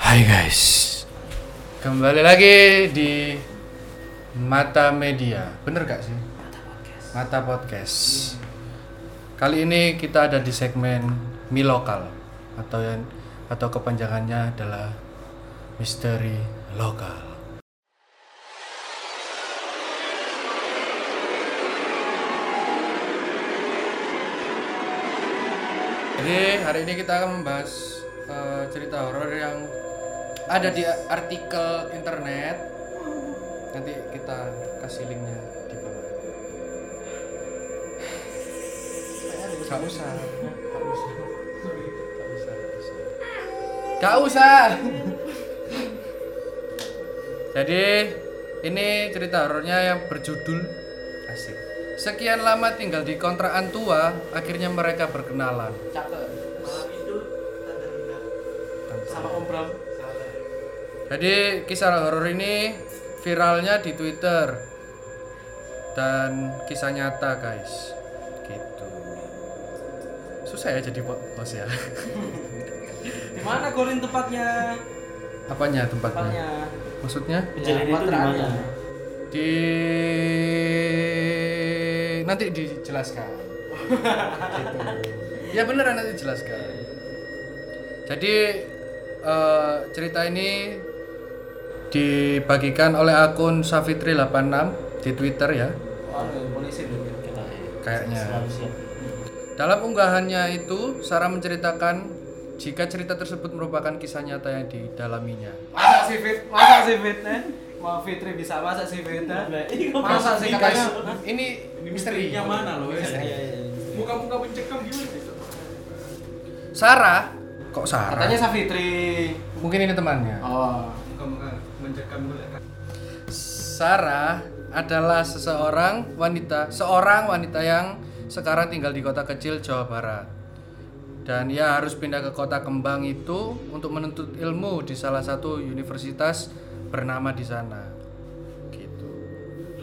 Hai guys, kembali lagi di Mata Media, bener gak sih? Mata Podcast. Kali ini kita ada di segmen Mi Lokal atau yang atau kepanjangannya adalah Misteri Lokal. Jadi hari ini kita akan membahas eh, cerita horor yang ada di artikel internet. Nanti kita kasih linknya di bawah. Gak usah. Gak usah. gak usah. Gak usah. Jadi ini cerita horornya yang berjudul asik. Sekian lama tinggal di kontrakan tua, akhirnya mereka berkenalan. Cakep. Sama Om Bram. Jadi kisah horor ini viralnya di Twitter dan kisah nyata guys. Gitu. Susah ya jadi bos ya. Di mana Gorin tempatnya? Apanya tempatnya? Tempatnya. Maksudnya Kejadian itu di mana? di nanti dijelaskan. gitu. Ya beneran nanti dijelaskan. Jadi eh, cerita ini dibagikan oleh akun Safitri86 di Twitter ya. Kita. Kayaknya. Dalam unggahannya itu, Sarah menceritakan jika cerita tersebut merupakan kisah nyata yang didalaminya. Masa sih Fit? Masa sih Fit? Eh? Mau Fitri bisa masa sih Fit? eh? Masa sih Guys, katanya? ini misteri. Yang mana loh? Iya, ya? iya, iya. Muka-muka mencekam gimana itu? Sarah, kok Sarah? Katanya Safitri. Mungkin ini temannya. Oh. Muka-muka mencekam gue Sarah adalah seseorang wanita, seorang wanita yang sekarang tinggal di kota kecil Jawa Barat. Dan ia harus pindah ke kota kembang itu untuk menuntut ilmu di salah satu universitas bernama di sana. Gitu.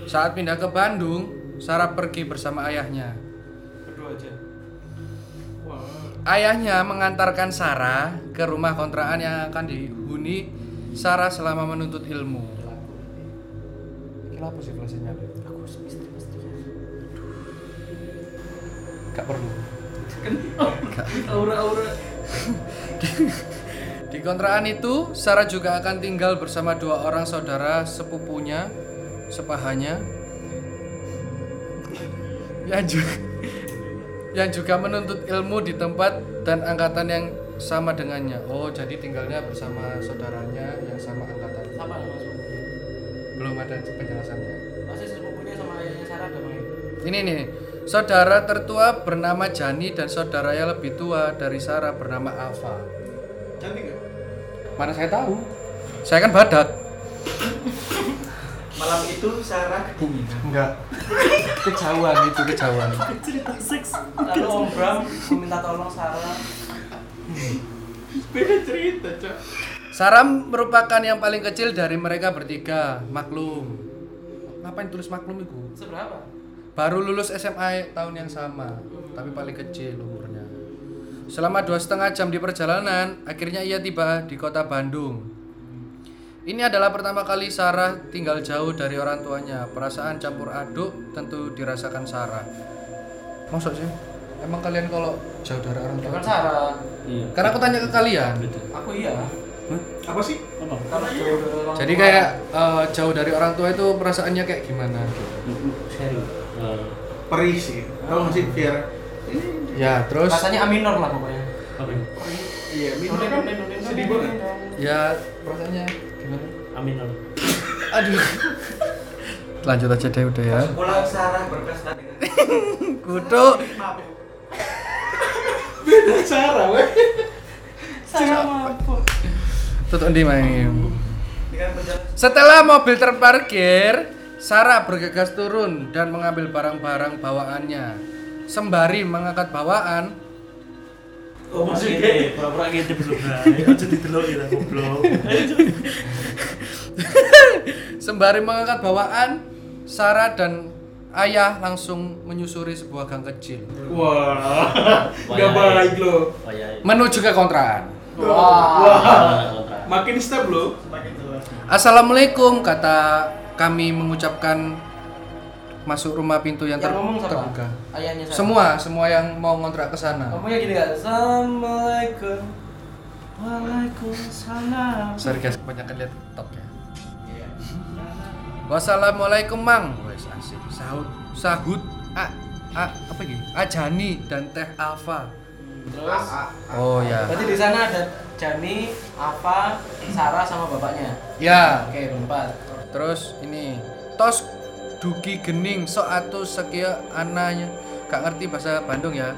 Saat pindah ke Bandung, Sarah pergi bersama ayahnya. Berdua aja. Wah. Ayahnya mengantarkan Sarah ke rumah kontrakan yang akan dihuni Sarah selama menuntut ilmu. Kenapa sih flashnya? Aku. Gak perlu. Aura-aura. Di kontrakan itu, Sarah juga akan tinggal bersama dua orang saudara sepupunya, sepahanya, yang juga, yang juga menuntut ilmu di tempat dan angkatan yang sama dengannya. Oh, jadi tinggalnya bersama saudaranya yang sama angkatan. Siapa nama sepupunya? Belum ada penjelasannya. Masih sepupunya sama ayahnya Sarah ada main. Ini nih, saudara tertua bernama Jani dan saudara yang lebih tua dari Sarah bernama Ava. Cantik gak? Mana saya tahu? Saya kan badak. Malam itu Sarah Enggak. Kejauhan itu kejauhan. cerita seks. Lalu Om Bram meminta tolong Sarah. Beda cerita, Cak. Sarah merupakan yang paling kecil dari mereka bertiga. Maklum. Ngapain tulis maklum itu? Seberapa? Baru lulus SMA tahun yang sama, tapi paling kecil umurnya. Selama dua setengah jam di perjalanan, akhirnya ia tiba di kota Bandung. Ini adalah pertama kali Sarah tinggal jauh dari orang tuanya. Perasaan campur aduk tentu dirasakan Sarah. Maksud sih? Emang kalian kalau jauh dari orang tua? Bukan Sarah. Iya. Karena aku tanya ke kalian. Aku iya. Apa sih? Apa? Kalau jauh dari orang Jadi kayak eh, jauh dari orang tua itu perasaannya kayak gimana? Sharing. Eh, Perih sih. Tahu nggak sih biar Ya, terus rasanya aminor lah pokoknya. apa ya? iya minum kan sedih banget. ya perasaannya gimana? Amin. amin. Aduh. Lanjut aja deh udah ya. Pulang Sarah berpesta dengan Kudu beda Sarah, weh. Sarah mabuk. tutup di main. Dengan berjalan Setelah mobil terparkir, Sarah bergegas turun dan mengambil barang-barang bawaannya. Sembari mengangkat bawaan, Oh, masih gitu. Pura-pura gitu belum. Aja didelok ya goblok. sembari mengangkat bawaan, Sarah dan ayah langsung menyusuri sebuah gang kecil Wah, Wah, gak ya. baik lo. Iya. menuju ke kontrakan. Wah, makin step lo. Assalamualaikum kata kami mengucapkan masuk rumah pintu yang, ter- Yang ngomong siapa? terbuka. Ayahnya siapa? Semua, semua yang mau ngontrak ke sana. Ngomongnya gini kan? Assalamualaikum. Waalaikumsalam. Sorry guys, kebanyakan lihat TikTok ya. Wassalamualaikum Mang. Wes asik. Sahut, sahut. A, a, apa gitu? Ajani dan Teh Alfa. Terus Oh ya. berarti di sana ada Jani, Apa, Sarah sama bapaknya. Ya. Oke, berempat. Terus ini tos dugi gening sok atu sekia ananya. Gak ngerti bahasa Bandung ya.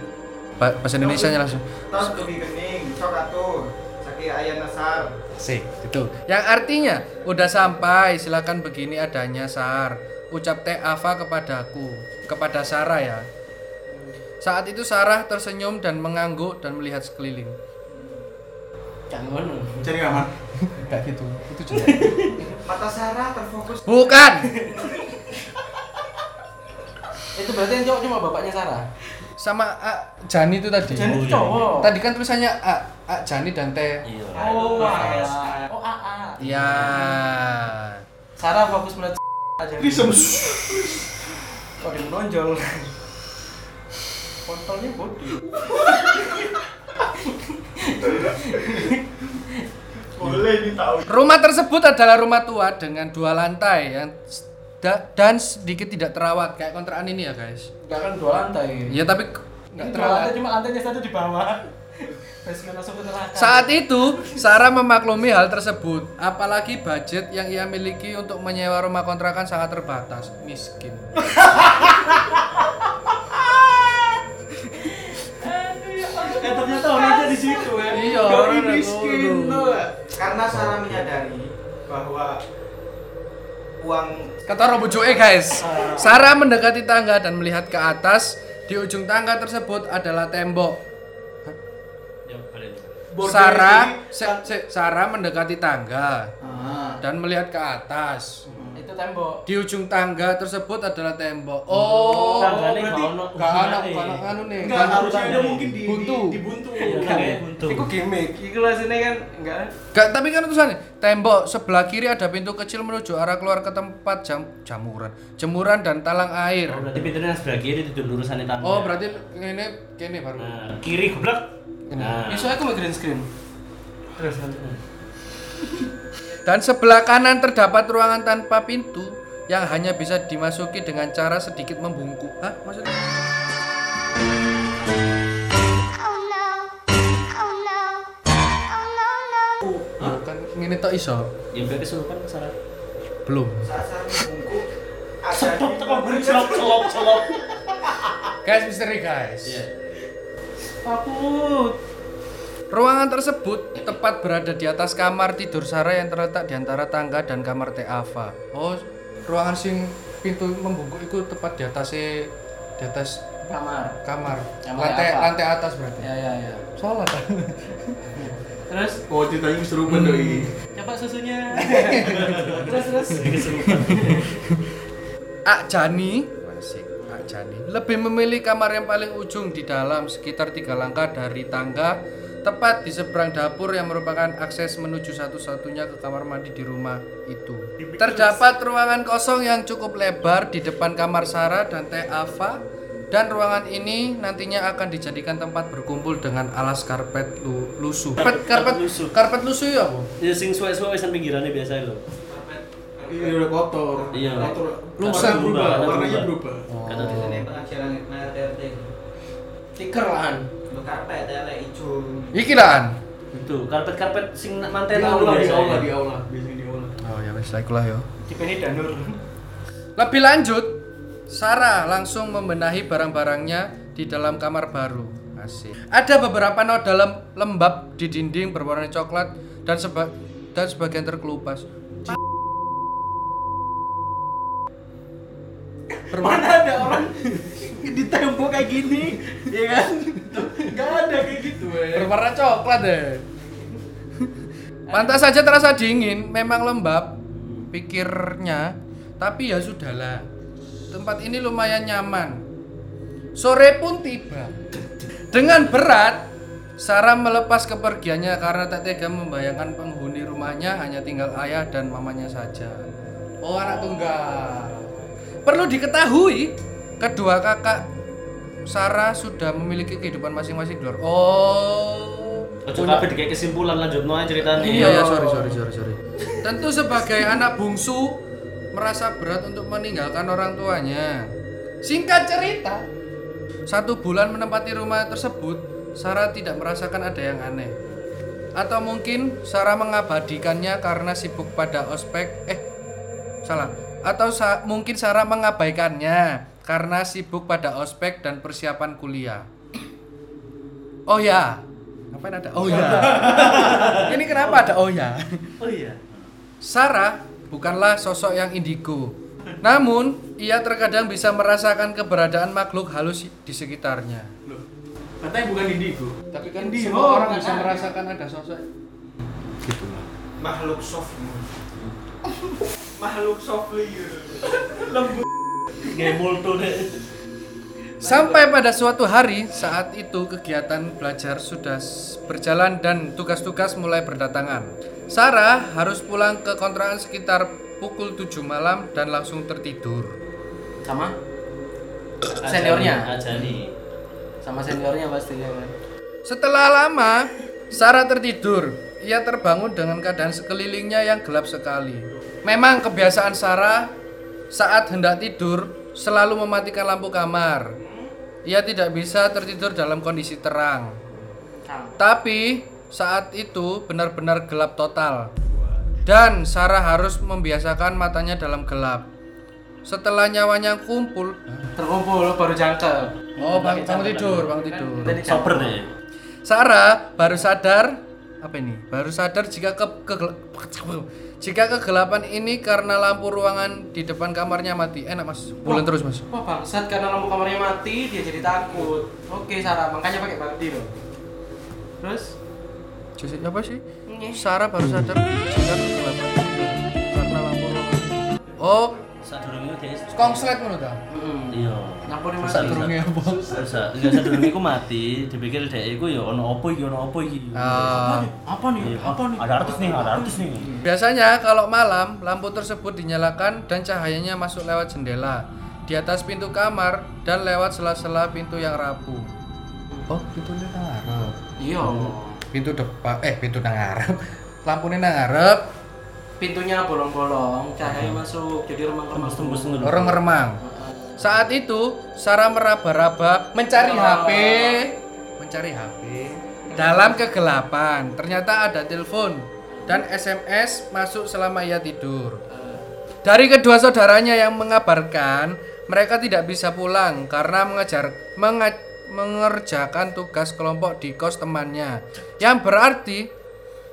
Ba- bahasa Indonesia nya langsung. Tas lebih kening, cok atuh. Sakit ayah nasar. Sih, itu. Yang artinya udah sampai, silakan begini adanya Sar. Ucap teh Ava kepadaku, kepada Sarah ya. Saat itu Sarah tersenyum dan mengangguk dan melihat sekeliling. Jangan. Cari kamar. Kayak gitu. Itu juga. Mata Sarah terfokus. Bukan. Itu berarti yang cowok cuma bapaknya Sarah. Sama A, Jani itu tadi. Jani Oh, itu iya. cowok. Tadi kan tulisannya A, A Jani dan Teh. Iya. Oh, alah. Oh, AA. Ya. Sarah fokus melihat aja. Krisem. Kok dia menonjol. Kontolnya body. Boleh nih tahu. Rumah tersebut adalah rumah tua dengan dua lantai yang da- dan sedikit tidak terawat kayak kontrakan ini ya guys. Enggak kan dua lantai. Ya tapi k- Ini nggak dua terawat. lantai cuma lantainya satu di bawah. Saat itu, Sarah memaklumi hal tersebut. Apalagi budget yang ia miliki untuk menyewa rumah kontrakan sangat terbatas. Miskin. Kata orang bujuke guys. Sarah mendekati tangga dan melihat ke atas. Di ujung tangga tersebut adalah tembok. Sarah, se- se- Sarah mendekati tangga Ah. dan melihat ke atas. Tembok. Di ujung tangga tersebut adalah tembok. Oh, Tanggane berarti gak ono Gak ada anu nih. Enggak gak ada harusnya ada tangga. mungkin di buntu. di, dibuntu. Iya, kayak buntu. Iku gimmick. Iku sini kan enggak. Gak, tapi kan tulisannya tembok sebelah kiri ada pintu kecil menuju arah keluar ke tempat jam jamuran, jemuran dan talang air. Oh, berarti pintunya sebelah kiri itu lurusan tangga. Oh, berarti ini kene baru. Nah, kiri goblok. Nah. Isu aku mau green screen. Terus Dan sebelah kanan terdapat ruangan tanpa pintu yang hanya bisa dimasuki dengan cara sedikit membungkuk. Hah? Maksudnya? Oh no. Oh no. Oh no no. Ya, kan ngene tok iso. Ya berarti kesurupan ke sana. Belum. Di tekan beri celok celok celok. Guys, misteri guys. Iya. takut. Ruangan tersebut tepat berada di atas kamar tidur Sarah yang terletak di antara tangga dan kamar Teh Ava. Oh, ruangan sing pintu membungkuk itu tepat di atas di atas Kamar. kamar. Kamar lantai Ava. lantai atas berarti. Ya ya ya. Salah kan? Terus Oh, ceritanya keserupan doi. coba susunya. terus terus. Ak Jani Asik, Ak Jani lebih memilih kamar yang paling ujung di dalam sekitar tiga langkah dari tangga tepat di seberang dapur yang merupakan akses menuju satu-satunya ke kamar mandi di rumah itu. Terdapat ruangan kosong yang cukup lebar di depan kamar Sarah dan Teh Ava dan ruangan ini nantinya akan dijadikan tempat berkumpul dengan alas karpet lu- lusuh. Karpet karpet lusuh. karpet lusuh ya, Bu? Ya sing suwe-suwe wisan pinggirannya biasa lho. Iya udah kotor. Iya. Kotor. Lusa. Warnanya berubah, warnanya berubah. Kata di sini. pengajaran RT. Stiker. Karpet tele hijau. Iki lah. Itu karpet-karpet sing Di mantel aula, di aula, ya. di aula, biasanya di aula. Oh ya wis lah ya. Di ini danur. Lebih lanjut, Sarah langsung membenahi barang-barangnya di dalam kamar baru. Asik. Ada beberapa noda lem- lembab di dinding berwarna coklat dan seba- dan sebagian terkelupas. Berwarna Mana ada orang di tembok kayak gini, ya kan? Gak ada kayak gitu ya. berwarna coklat deh. Pantas saja terasa dingin, memang lembab pikirnya, tapi ya sudahlah. tempat ini lumayan nyaman. Sore pun tiba. Dengan berat, Sarah melepas kepergiannya karena tak tega membayangkan penghuni rumahnya hanya tinggal ayah dan mamanya saja. Oh, anak tunggal. Perlu diketahui, kedua kakak Sarah sudah memiliki kehidupan masing-masing di luar. Oh. Ojo kabeh dikek kesimpulan lanjut aja ceritanya. Iya, ya, sorry, sorry, sorry, sorry. Tentu sebagai anak bungsu merasa berat untuk meninggalkan orang tuanya. Singkat cerita, satu bulan menempati rumah tersebut, Sarah tidak merasakan ada yang aneh. Atau mungkin Sarah mengabadikannya karena sibuk pada ospek. Eh, salah. Atau sa- mungkin Sarah mengabaikannya karena sibuk pada ospek dan persiapan kuliah. Oh ya, ngapain ada? Oh ya. Ini kenapa ada oh ya? Oh iya. Sarah bukanlah sosok yang indigo. Namun, ia terkadang bisa merasakan keberadaan makhluk halus di sekitarnya. Katanya bukan indigo. Tapi kan Indigo, semua orang bisa ada. merasakan ada sosok. makhluk soft makhluk soft gitu Deh. Sampai pada suatu hari, saat itu kegiatan belajar sudah berjalan dan tugas-tugas mulai berdatangan. Sarah harus pulang ke kontrakan sekitar pukul 7 malam dan langsung tertidur. Sama seniornya. Aja nih. Sama seniornya pasti ya kan. Setelah lama, Sarah tertidur. Ia terbangun dengan keadaan sekelilingnya yang gelap sekali. Memang kebiasaan Sarah saat hendak tidur selalu mematikan lampu kamar. Ia tidak bisa tertidur dalam kondisi terang. Tapi saat itu benar-benar gelap total. Dan Sarah harus membiasakan matanya dalam gelap. Setelah nyawanya kumpul, Terkumpul baru jangkel. oh bang, bang tidur, bang tidur. Sober deh. Sarah baru sadar apa ini? Baru sadar jika ke, kegel- jika kegelapan ini karena lampu ruangan di depan kamarnya mati. Enak mas, bulan terus mas. Wah bangsat karena lampu kamarnya mati dia jadi takut. Oke Sarah makanya pakai bakti loh. Terus? Jadi apa sih? Sarah baru sadar jika kegelapan ini karena lampu ruangan. Oh, Sadurunge guys. kongslet menurut tak? Hmm. Iya. Masa mati. Durungnya apa? Bisa, enggak sadurunge iku mati, dipikir dhek iku ya ono opo iki, ono opo iki. Ah. Apa nih? Iya, Apa nih? Ada artis nih, ada artis nih. Biasanya kalau malam lampu tersebut dinyalakan dan cahayanya masuk lewat jendela di atas pintu kamar dan lewat sela-sela pintu yang rapuh. Oh, pintunya nang ngarep. Iya. Pintu depan eh pintu nang ngarep. Lampunya nang ngarep, Pintunya bolong-bolong, cahaya masuk jadi remang-remang. Tembus-tembus ngono. orang meremang. Saat itu Sarah meraba-raba mencari HP, mencari HP dalam kegelapan. Ternyata ada telepon dan SMS masuk selama ia tidur. Dari kedua saudaranya yang mengabarkan mereka tidak bisa pulang karena mengejar menga- mengerjakan tugas kelompok di kos temannya. Yang berarti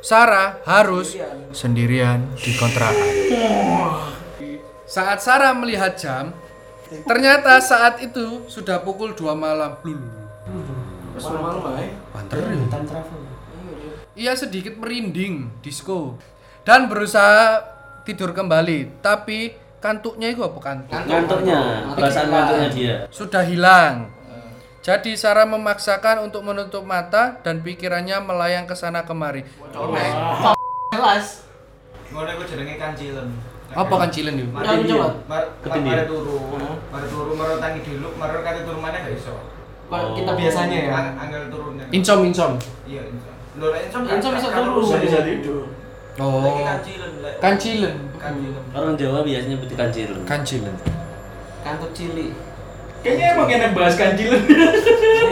Sarah harus sendirian di kontrakan. Saat Sarah melihat jam, ternyata saat itu sudah pukul 2 malam. Blul. Terus malam bae. Banter ya. Ia sedikit merinding, disco, dan berusaha tidur kembali. Tapi kantuknya itu apa kantuk? Ngantuknya, perasaan ngantuknya dia. Sudah hilang. Jadi Sarah memaksakan untuk menutup mata dan pikirannya melayang ke sana kemari. Jelas. ngono iku jenenge kancilen Apa kancilen itu? Udah coba. mar Ketindihan. mare turu mare turu mare tangi dulu mare kate turu maneh gak iso Kalau kita biasanya ya. Ang- angel turunnya Incom incom. iya insom lho lek insom Insom bisa turu. Bisa tidur. Oh. kancilen Kancilen. kancilen Orang Jawa biasanya putih kancil. Kancilen. Kantuk cili. Kayaknya emang enak bahas kancilan.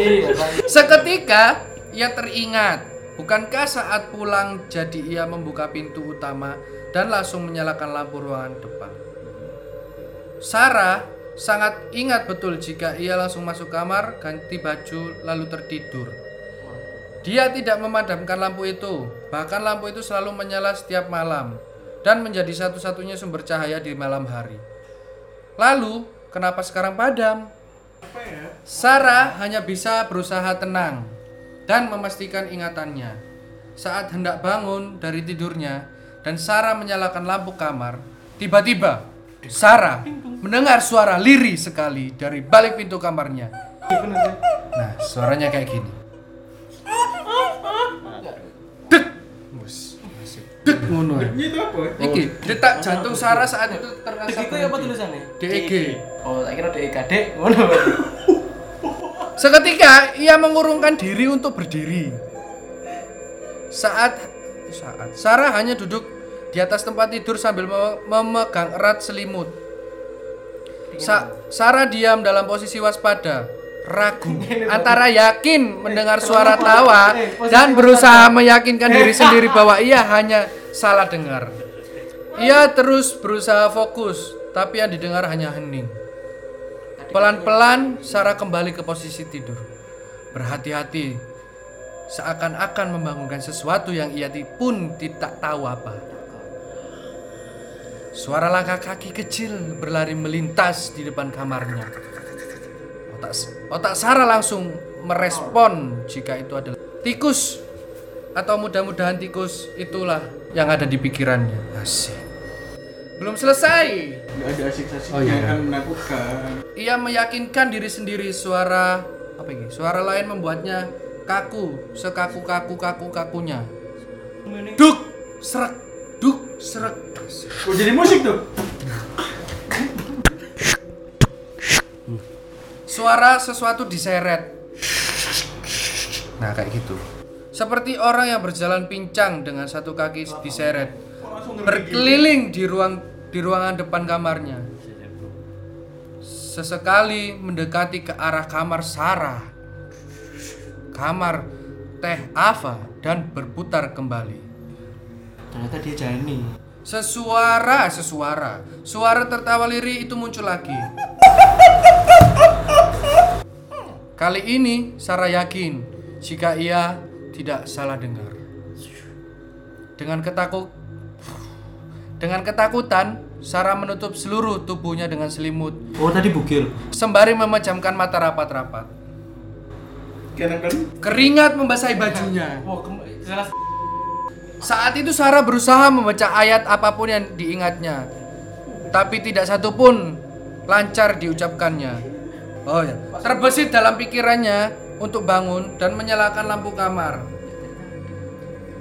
Iya. Seketika ia teringat, bukankah saat pulang jadi ia membuka pintu utama dan langsung menyalakan lampu ruangan depan. Sarah sangat ingat betul jika ia langsung masuk kamar, ganti baju, lalu tertidur. Dia tidak memadamkan lampu itu, bahkan lampu itu selalu menyala setiap malam dan menjadi satu-satunya sumber cahaya di malam hari. Lalu, kenapa sekarang padam? Sarah hanya bisa berusaha tenang dan memastikan ingatannya. Saat hendak bangun dari tidurnya dan Sarah menyalakan lampu kamar, tiba-tiba Sarah mendengar suara lirih sekali dari balik pintu kamarnya. Nah, suaranya kayak gini. Dek ngono. ae. Itu apa? Iki detak jantung Sarah saat itu terasa Dek itu apa tulisannya? DEG. Oh, tak kira DEG dek. Ngono. Seketika ia mengurungkan diri untuk berdiri. Saat saat Sarah hanya duduk di atas tempat tidur sambil mem- memegang erat selimut. Sa- Sarah diam dalam posisi waspada, ragu, antara yakin mendengar suara tawa dan berusaha meyakinkan diri sendiri bahwa ia hanya salah dengar. Ia terus berusaha fokus, tapi yang didengar hanya hening. Pelan-pelan Sarah kembali ke posisi tidur. Berhati-hati, seakan-akan membangunkan sesuatu yang ia pun tidak tahu apa. Suara langkah kaki kecil berlari melintas di depan kamarnya. Otak, otak Sarah langsung merespon jika itu adalah tikus atau mudah-mudahan tikus itulah yang ada di pikirannya. Asik. Belum selesai. Nggak ada asik-asiknya Oh, iya. kan menakutkan. Ia meyakinkan diri sendiri suara apa ini? Suara lain membuatnya kaku, sekaku-kaku kaku-kakunya. Duk, serak, duk, serak. Oh jadi musik tuh? Suara sesuatu diseret. Nah, kayak gitu. Seperti orang yang berjalan pincang dengan satu kaki diseret. Berkeliling di ruang di ruangan depan kamarnya. Sesekali mendekati ke arah kamar Sarah. Kamar Teh Ava dan berputar kembali. Ternyata dia Jani. Sesuara, sesuara. Suara tertawa lirih itu muncul lagi. Kali ini Sarah yakin jika ia tidak salah dengar. Dengan ketakut dengan ketakutan, Sarah menutup seluruh tubuhnya dengan selimut Oh, tadi bugil. sembari memejamkan mata rapat-rapat. Keringat membasahi bajunya. Saat itu Sarah berusaha membaca ayat apa pun yang diingatnya, tapi tidak satu pun lancar diucapkannya. Oh ya, terbesit dalam pikirannya untuk bangun dan menyalakan lampu kamar.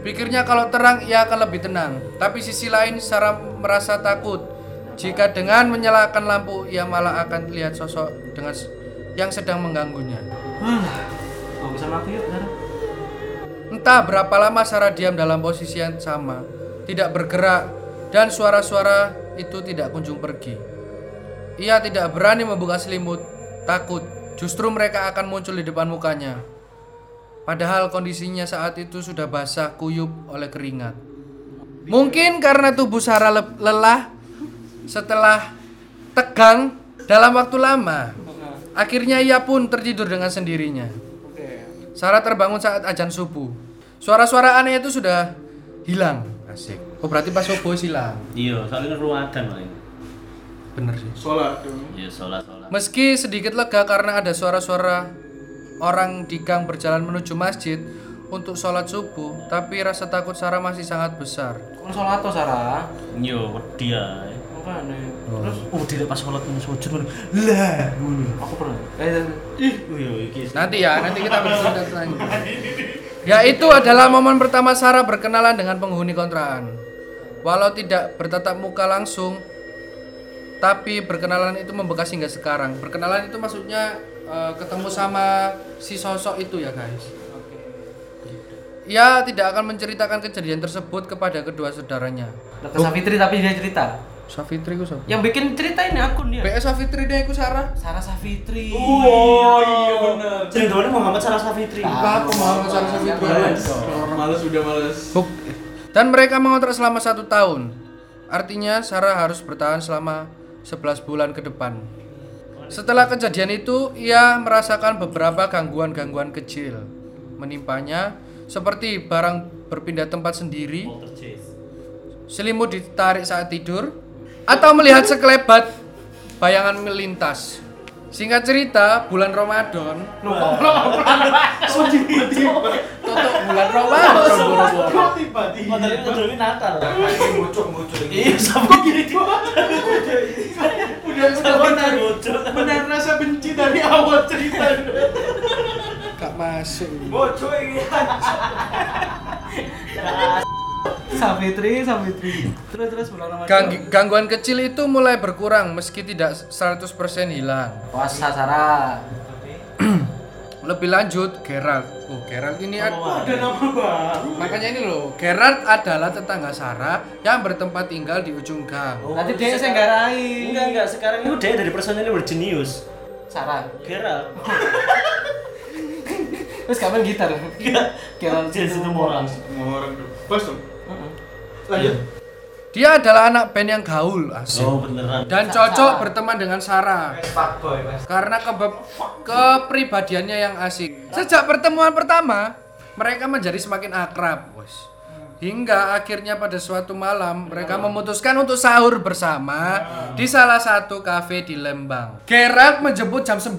Pikirnya kalau terang ia akan lebih tenang, tapi sisi lain Sarah merasa takut jika dengan menyalakan lampu ia malah akan lihat sosok dengan yang sedang mengganggunya. Oh, bisa mati yuk, Sarah. Entah berapa lama Sarah diam dalam posisi yang sama, tidak bergerak, dan suara-suara itu tidak kunjung pergi. Ia tidak berani membuka selimut, takut justru mereka akan muncul di depan mukanya. Padahal kondisinya saat itu sudah basah kuyup oleh keringat. Mungkin karena tubuh Sarah le- lelah setelah tegang dalam waktu lama. Akhirnya ia pun tertidur dengan sendirinya. Sarah terbangun saat ajan subuh. Suara-suara aneh itu sudah hilang. Asik. Oh berarti pas subuh hilang. Iya, soalnya paling. Bener sih. sholat. Iya, sholat sholat. Meski sedikit lega karena ada suara-suara orang di gang berjalan menuju masjid untuk sholat subuh, tapi rasa takut Sarah masih sangat besar. Kon sholat to, Sarah. Iya, wedi ya. Makanya. Terus oh tidak pas sholat ini sujud. Lah. Aku pernah. Eh, Ih, oh iya. Nanti ya, nanti kita bercerita tentang itu. Ya itu adalah momen pertama Sarah berkenalan dengan penghuni kontrakan. Walau tidak bertatap muka langsung, tapi berkenalan itu membekas hingga sekarang. Berkenalan itu maksudnya eh, ketemu sama si sosok itu ya guys. Ia tidak akan menceritakan kejadian tersebut kepada kedua saudaranya. Dr. Safitri tapi dia cerita. Safitri ku siapa? Yang bikin cerita ini akun dia. PS Safitri dia iku Sarah. Sarah Safitri. Oh iya benar. Ceritanya Muhammad Salah Safitri. Aku mau Sarah Safitri. Males udah males. Buk- Dan mereka mengontrak selama satu tahun. Artinya Sarah harus bertahan selama 11 bulan ke depan. Setelah kejadian itu, ia merasakan beberapa gangguan-gangguan kecil menimpanya seperti barang berpindah tempat sendiri, selimut ditarik saat tidur, atau melihat sekelebat bayangan melintas. Singkat cerita, bulan Ramadan, tutup bulan Ramadan boro-boro. tiba-tiba? Padahal itu Natal. Bocor-bocor Iya, sama gini. Udah udah menahan menahan rasa benci dari awal cerita. Gak masuk. Bocor ini. Savitri, Savitri. Terus terus bulan Ramadan. Gang- gangguan kecil itu mulai berkurang meski tidak 100% hilang. Puasa Sarah. Lebih lanjut, Gerald. Oh, Gerald ini ad- Ada nama baru. makanya ini loh, Gerald adalah tetangga Sarah yang bertempat tinggal di ujung gang. Nanti dia yang nggarai. Enggak, enggak. Sekarang itu dia dari personelnya udah jenius. Sarah. Gerald. Terus kapan gitar? Gerald Jadi itu moral. Semua orang tuh. Pas tuh. Lanjut. Dia adalah anak band yang gaul, asik. Oh, beneran. Dan cocok Sarah. berteman dengan Sarah Mas. karena kebe- kepribadiannya yang asik. Sejak pertemuan pertama, mereka menjadi semakin akrab, bos. Hingga akhirnya pada suatu malam mereka memutuskan untuk sahur bersama di salah satu kafe di Lembang. Gerald menjemput jam 9.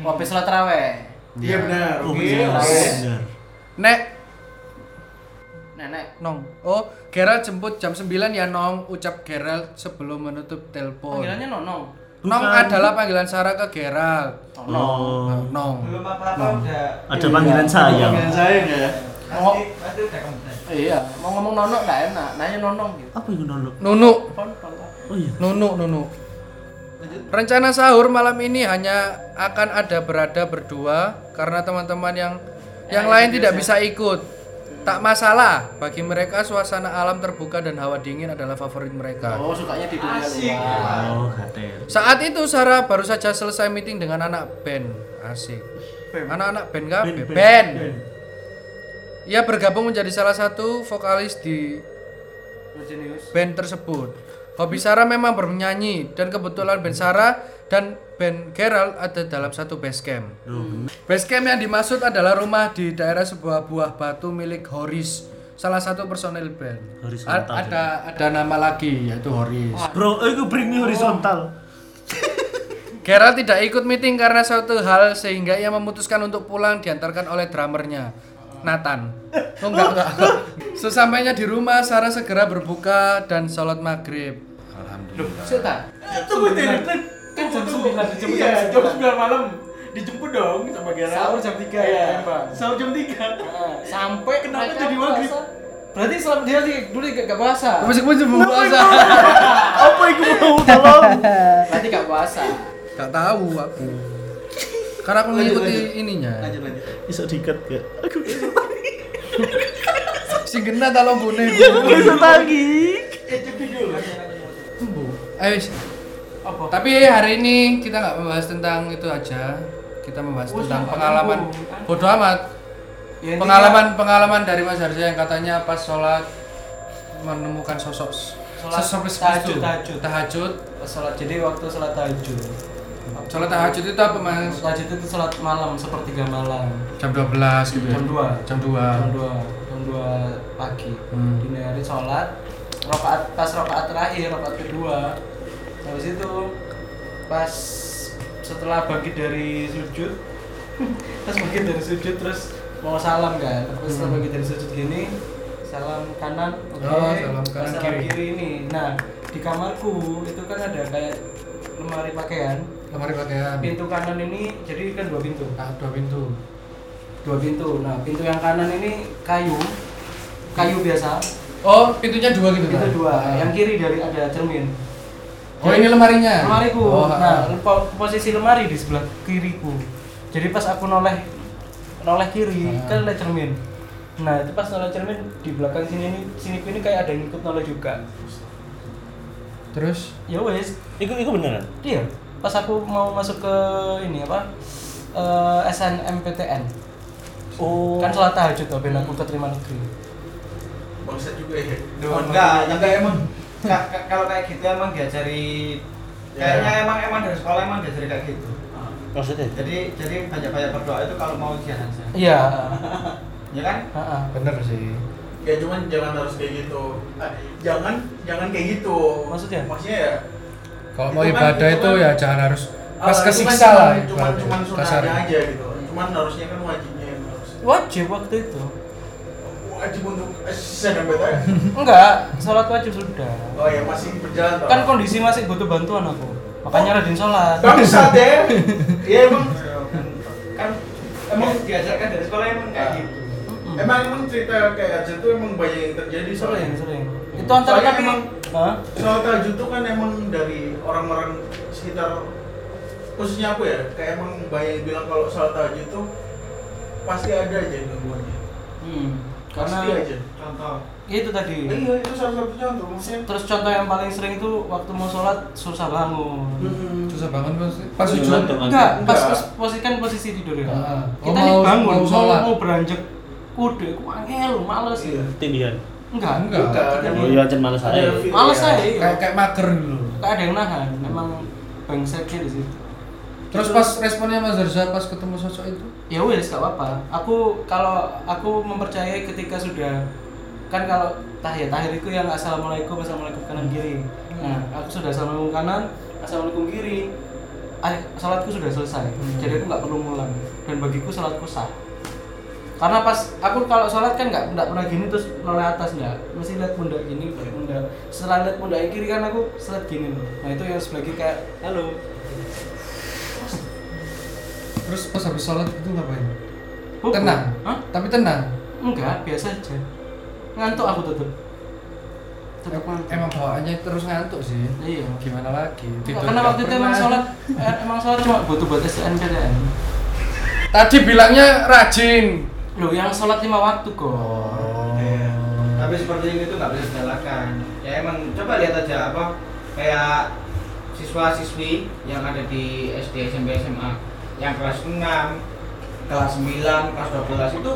Habis sholat taraweh. Iya benar. Oh, oke. Bener. Nek, Nenek. Nong. Oh, Gerald jemput jam 9 ya, Nong. Ucap Gerald sebelum menutup telepon. Panggilannya Nonong. Nong Bukan. adalah panggilan Sarah ke Gerald. Oh. Nong. Belum apa-apa udah. Ada panggilan sayang. Panggilan sayang ya. Oh. Kemudian. Iya, mau ngomong Nonong enggak enak. Nanya Nonong gitu. Apa itu nolo? Nunu. Oh iya. Nunu, Nunu. Rencana sahur malam ini hanya akan ada berada berdua karena teman-teman yang yang lain tidak bisa ikut. Tak masalah, bagi mereka suasana alam terbuka dan hawa dingin adalah favorit mereka. Oh, sukanya di dunia Asik. luar. Oh, gatel. Saat itu Sarah baru saja selesai meeting dengan anak band. Asik. Anak-anak band kan? Band, Band. band. Ia bergabung menjadi salah satu vokalis di Genius. band tersebut. Hobi Sarah memang bernyanyi dan kebetulan band Sarah dan band Gerald ada dalam satu base camp. Duh, Base camp yang dimaksud adalah rumah di daerah sebuah buah batu milik Horis, salah satu personel band. Horizontal A- ada ada nama lagi yaitu Horis. Bro, eh, itu bring me horizontal. Gerald tidak ikut meeting karena suatu hal sehingga ia memutuskan untuk pulang diantarkan oleh drummernya Nathan. Oh enggak enggak. Sesampainya di rumah Sarah segera berbuka dan sholat maghrib. Alhamdulillah. Suka. Tunggu deh. Kan jam 9 dijemput Iya, jam jam 9 malam. Dijemput dong sama Gerald. Sahur jam 3 Iya. ya, Bang. Sahur jam 3. Sampai Kenapa jadi maghrib? Berarti selama dia di- dulu gak, puasa. Masih masih belum puasa. Apa itu mau tolong? Berarti gak puasa. Gak tahu aku. Karena aku mengikuti ininya. Lanjut lanjut. Bisa dikat gak? Aku Si genah tak lombone. bisa lagi. Eh, cukup dulu. Ayo. wis. Apa? Tapi hari ini kita nggak membahas tentang itu aja. Kita membahas Oh, tentang pengalaman. nyambung. Bodoh amat. Ya, Pengalaman pengalaman dari Mas Harja yang katanya pas sholat menemukan sosok Sholat sosok tahajud, itu. tahajud. tahajud Pas sholat jadi waktu sholat tahajud. Sholat tahajud itu apa mas tahajud itu sholat malam sepertiga malam. jam 12 gitu ya Jam 2. jam 2 Jam 2 jam 2 pagi. Hmm. Dini hari sholat rakaat pas rakaat terakhir rakaat kedua habis itu pas setelah bangkit dari sujud pas bangkit dari sujud terus mau salam kan terus setelah bangkit dari sujud gini salam kanan oke Oh, salam kanan, salam kiri. kiri ini nah di kamarku itu kan ada kayak lemari pakaian lemari pakaian pintu kanan ini jadi kan dua pintu? Ah, dua pintu. Dua pintu. Nah pintu yang kanan ini kayu. Kayu biasa. Oh pintunya dua gitu itu kan? dua. Ah. yang kiri dari ada cermin. Oh ini lemarinya? lemariku. Oh, nah ah. po- posisi lemari di sebelah kiriku. Jadi pas aku noleh noleh kiri Ah. kan ada cermin. Nah itu pas noleh cermin di belakang sini ini sini ini kayak ada yang ikut noleh juga. Terus? Ya wes. Iku iku beneran. dia pas aku mau masuk ke ini apa eh, SNMPTN Oh. kan sholat tahajud tuh ben aku keterima negeri Bangsat juga ya. Oh, enggak, enggak emang ka- ka- kalau kayak gitu emang diajari kayaknya emang emang dari sekolah emang diajari kayak gitu. Maksudnya? Jadi jadi banyak-banyak berdoa itu kalau mau ujian aja. iya Ya kan? Heeh. bener sih Ya cuman jangan harus kayak gitu. Eh, jangan jangan kayak gitu. Maksudnya? Maksudnya ya kalau mau Itu kan- ibadah itu kan- ya jangan harus ah, pas kan kesiksa cuman- lah Cuman cuman sunahnya aja gitu. Cuman harusnya kan wajibnya yang harus. wajib waktu itu wajib untuk sedang beta. Enggak, sholat wajib sudah. Oh ya masih berjalan toh. Kan kondisi masih butuh bantuan aku. Makanya rajin sholat. bangsat ya. Iya emang kan emang diajarkan dari sekolah emang kayak gitu Mm-mm. emang emang cerita kayak aja tuh emang banyak yang terjadi sering, soalnya. sering. Itu antara tapi emang Hah? soal tahajud tuh kan emang dari orang-orang sekitar khususnya aku ya kayak emang banyak yang bilang kalau soal tahajud tuh pasti ada aja gangguannya Hmm. pasti Karena aja contoh itu tadi. Eh, iya itu salah satu contoh maksudnya Terus contoh yang paling sering itu waktu mau sholat susah bangun. Susah bangun pas pas Iya, sujud. ngantuk. Enggak, pas, pas posisi kan posisi tidur ya. Ah. Oh, Kita mau- nih bangun, mau mau, sholat. mau beranjak kudu, aku angel, males Iya. Tindihan. Enggak, Enggak. Kita Oh iya aja males aja. Males ya. saya, iya. Kayak kayak mager gitu. Kayak ada yang nahan, memang bangsetnya di situ. Terus pas responnya Mas Zarza pas ketemu sosok itu? Ya wes gak apa-apa. Aku kalau aku mempercayai ketika sudah kan kalau tahiyat tahir itu yang assalamualaikum assalamualaikum kanan kiri. Nah, aku sudah assalamualaikum kanan, assalamualaikum kiri. Ah, salatku sudah selesai. Jadi aku nggak perlu ngulang. Dan bagiku salatku sah. Karena pas aku kalau sholat kan nggak nggak pernah gini terus noleh atas nggak, mesti lihat pundak gini, lihat pundak. Setelah lihat pundak kiri kan aku selat gini. Nah itu yang sebelah kiri kayak halo. Terus pas habis sholat itu ngapain? Bubuk. Tenang. Hah? Tapi tenang. Enggak, biasa aja. Ngantuk aku tetep. Tetep ngantuk. Emang bawaannya terus ngantuk sih. Iya. Gimana lagi? Enggak, karena waktu itu emang sholat, eh, emang sholat cuma butuh buat SNPTN. Tadi bilangnya rajin. Loh, yang sholat lima waktu kok. Oh. Iya. tapi seperti ini tuh nggak bisa disalahkan ya emang coba lihat aja apa kayak siswa-siswi yang ada di SD SMP SMA yang kelas 6 kelas 9 kelas 12 itu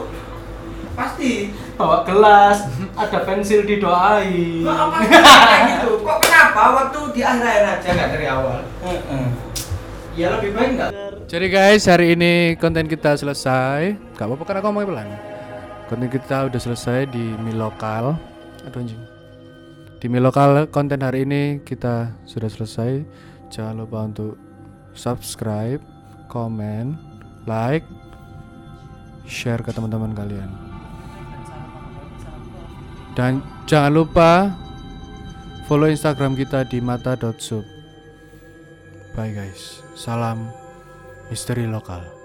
pasti Bawa gelas, ada pensil didoain. Kok apa kayak gitu kok kenapa waktu di akhir-akhir aja nggak dari awal Heeh. ya lebih baik nggak Jadi guys, hari ini konten kita selesai. Gak apa-apa karena aku mau pelan. Konten kita udah selesai di Mi Lokal. Aduh anjing. Di Mi Lokal konten hari ini kita sudah selesai. Jangan lupa untuk subscribe, komen, like, share ke teman-teman kalian. Dan jangan lupa follow Instagram kita di mata.sub. Bye guys. Salam misteri lokal.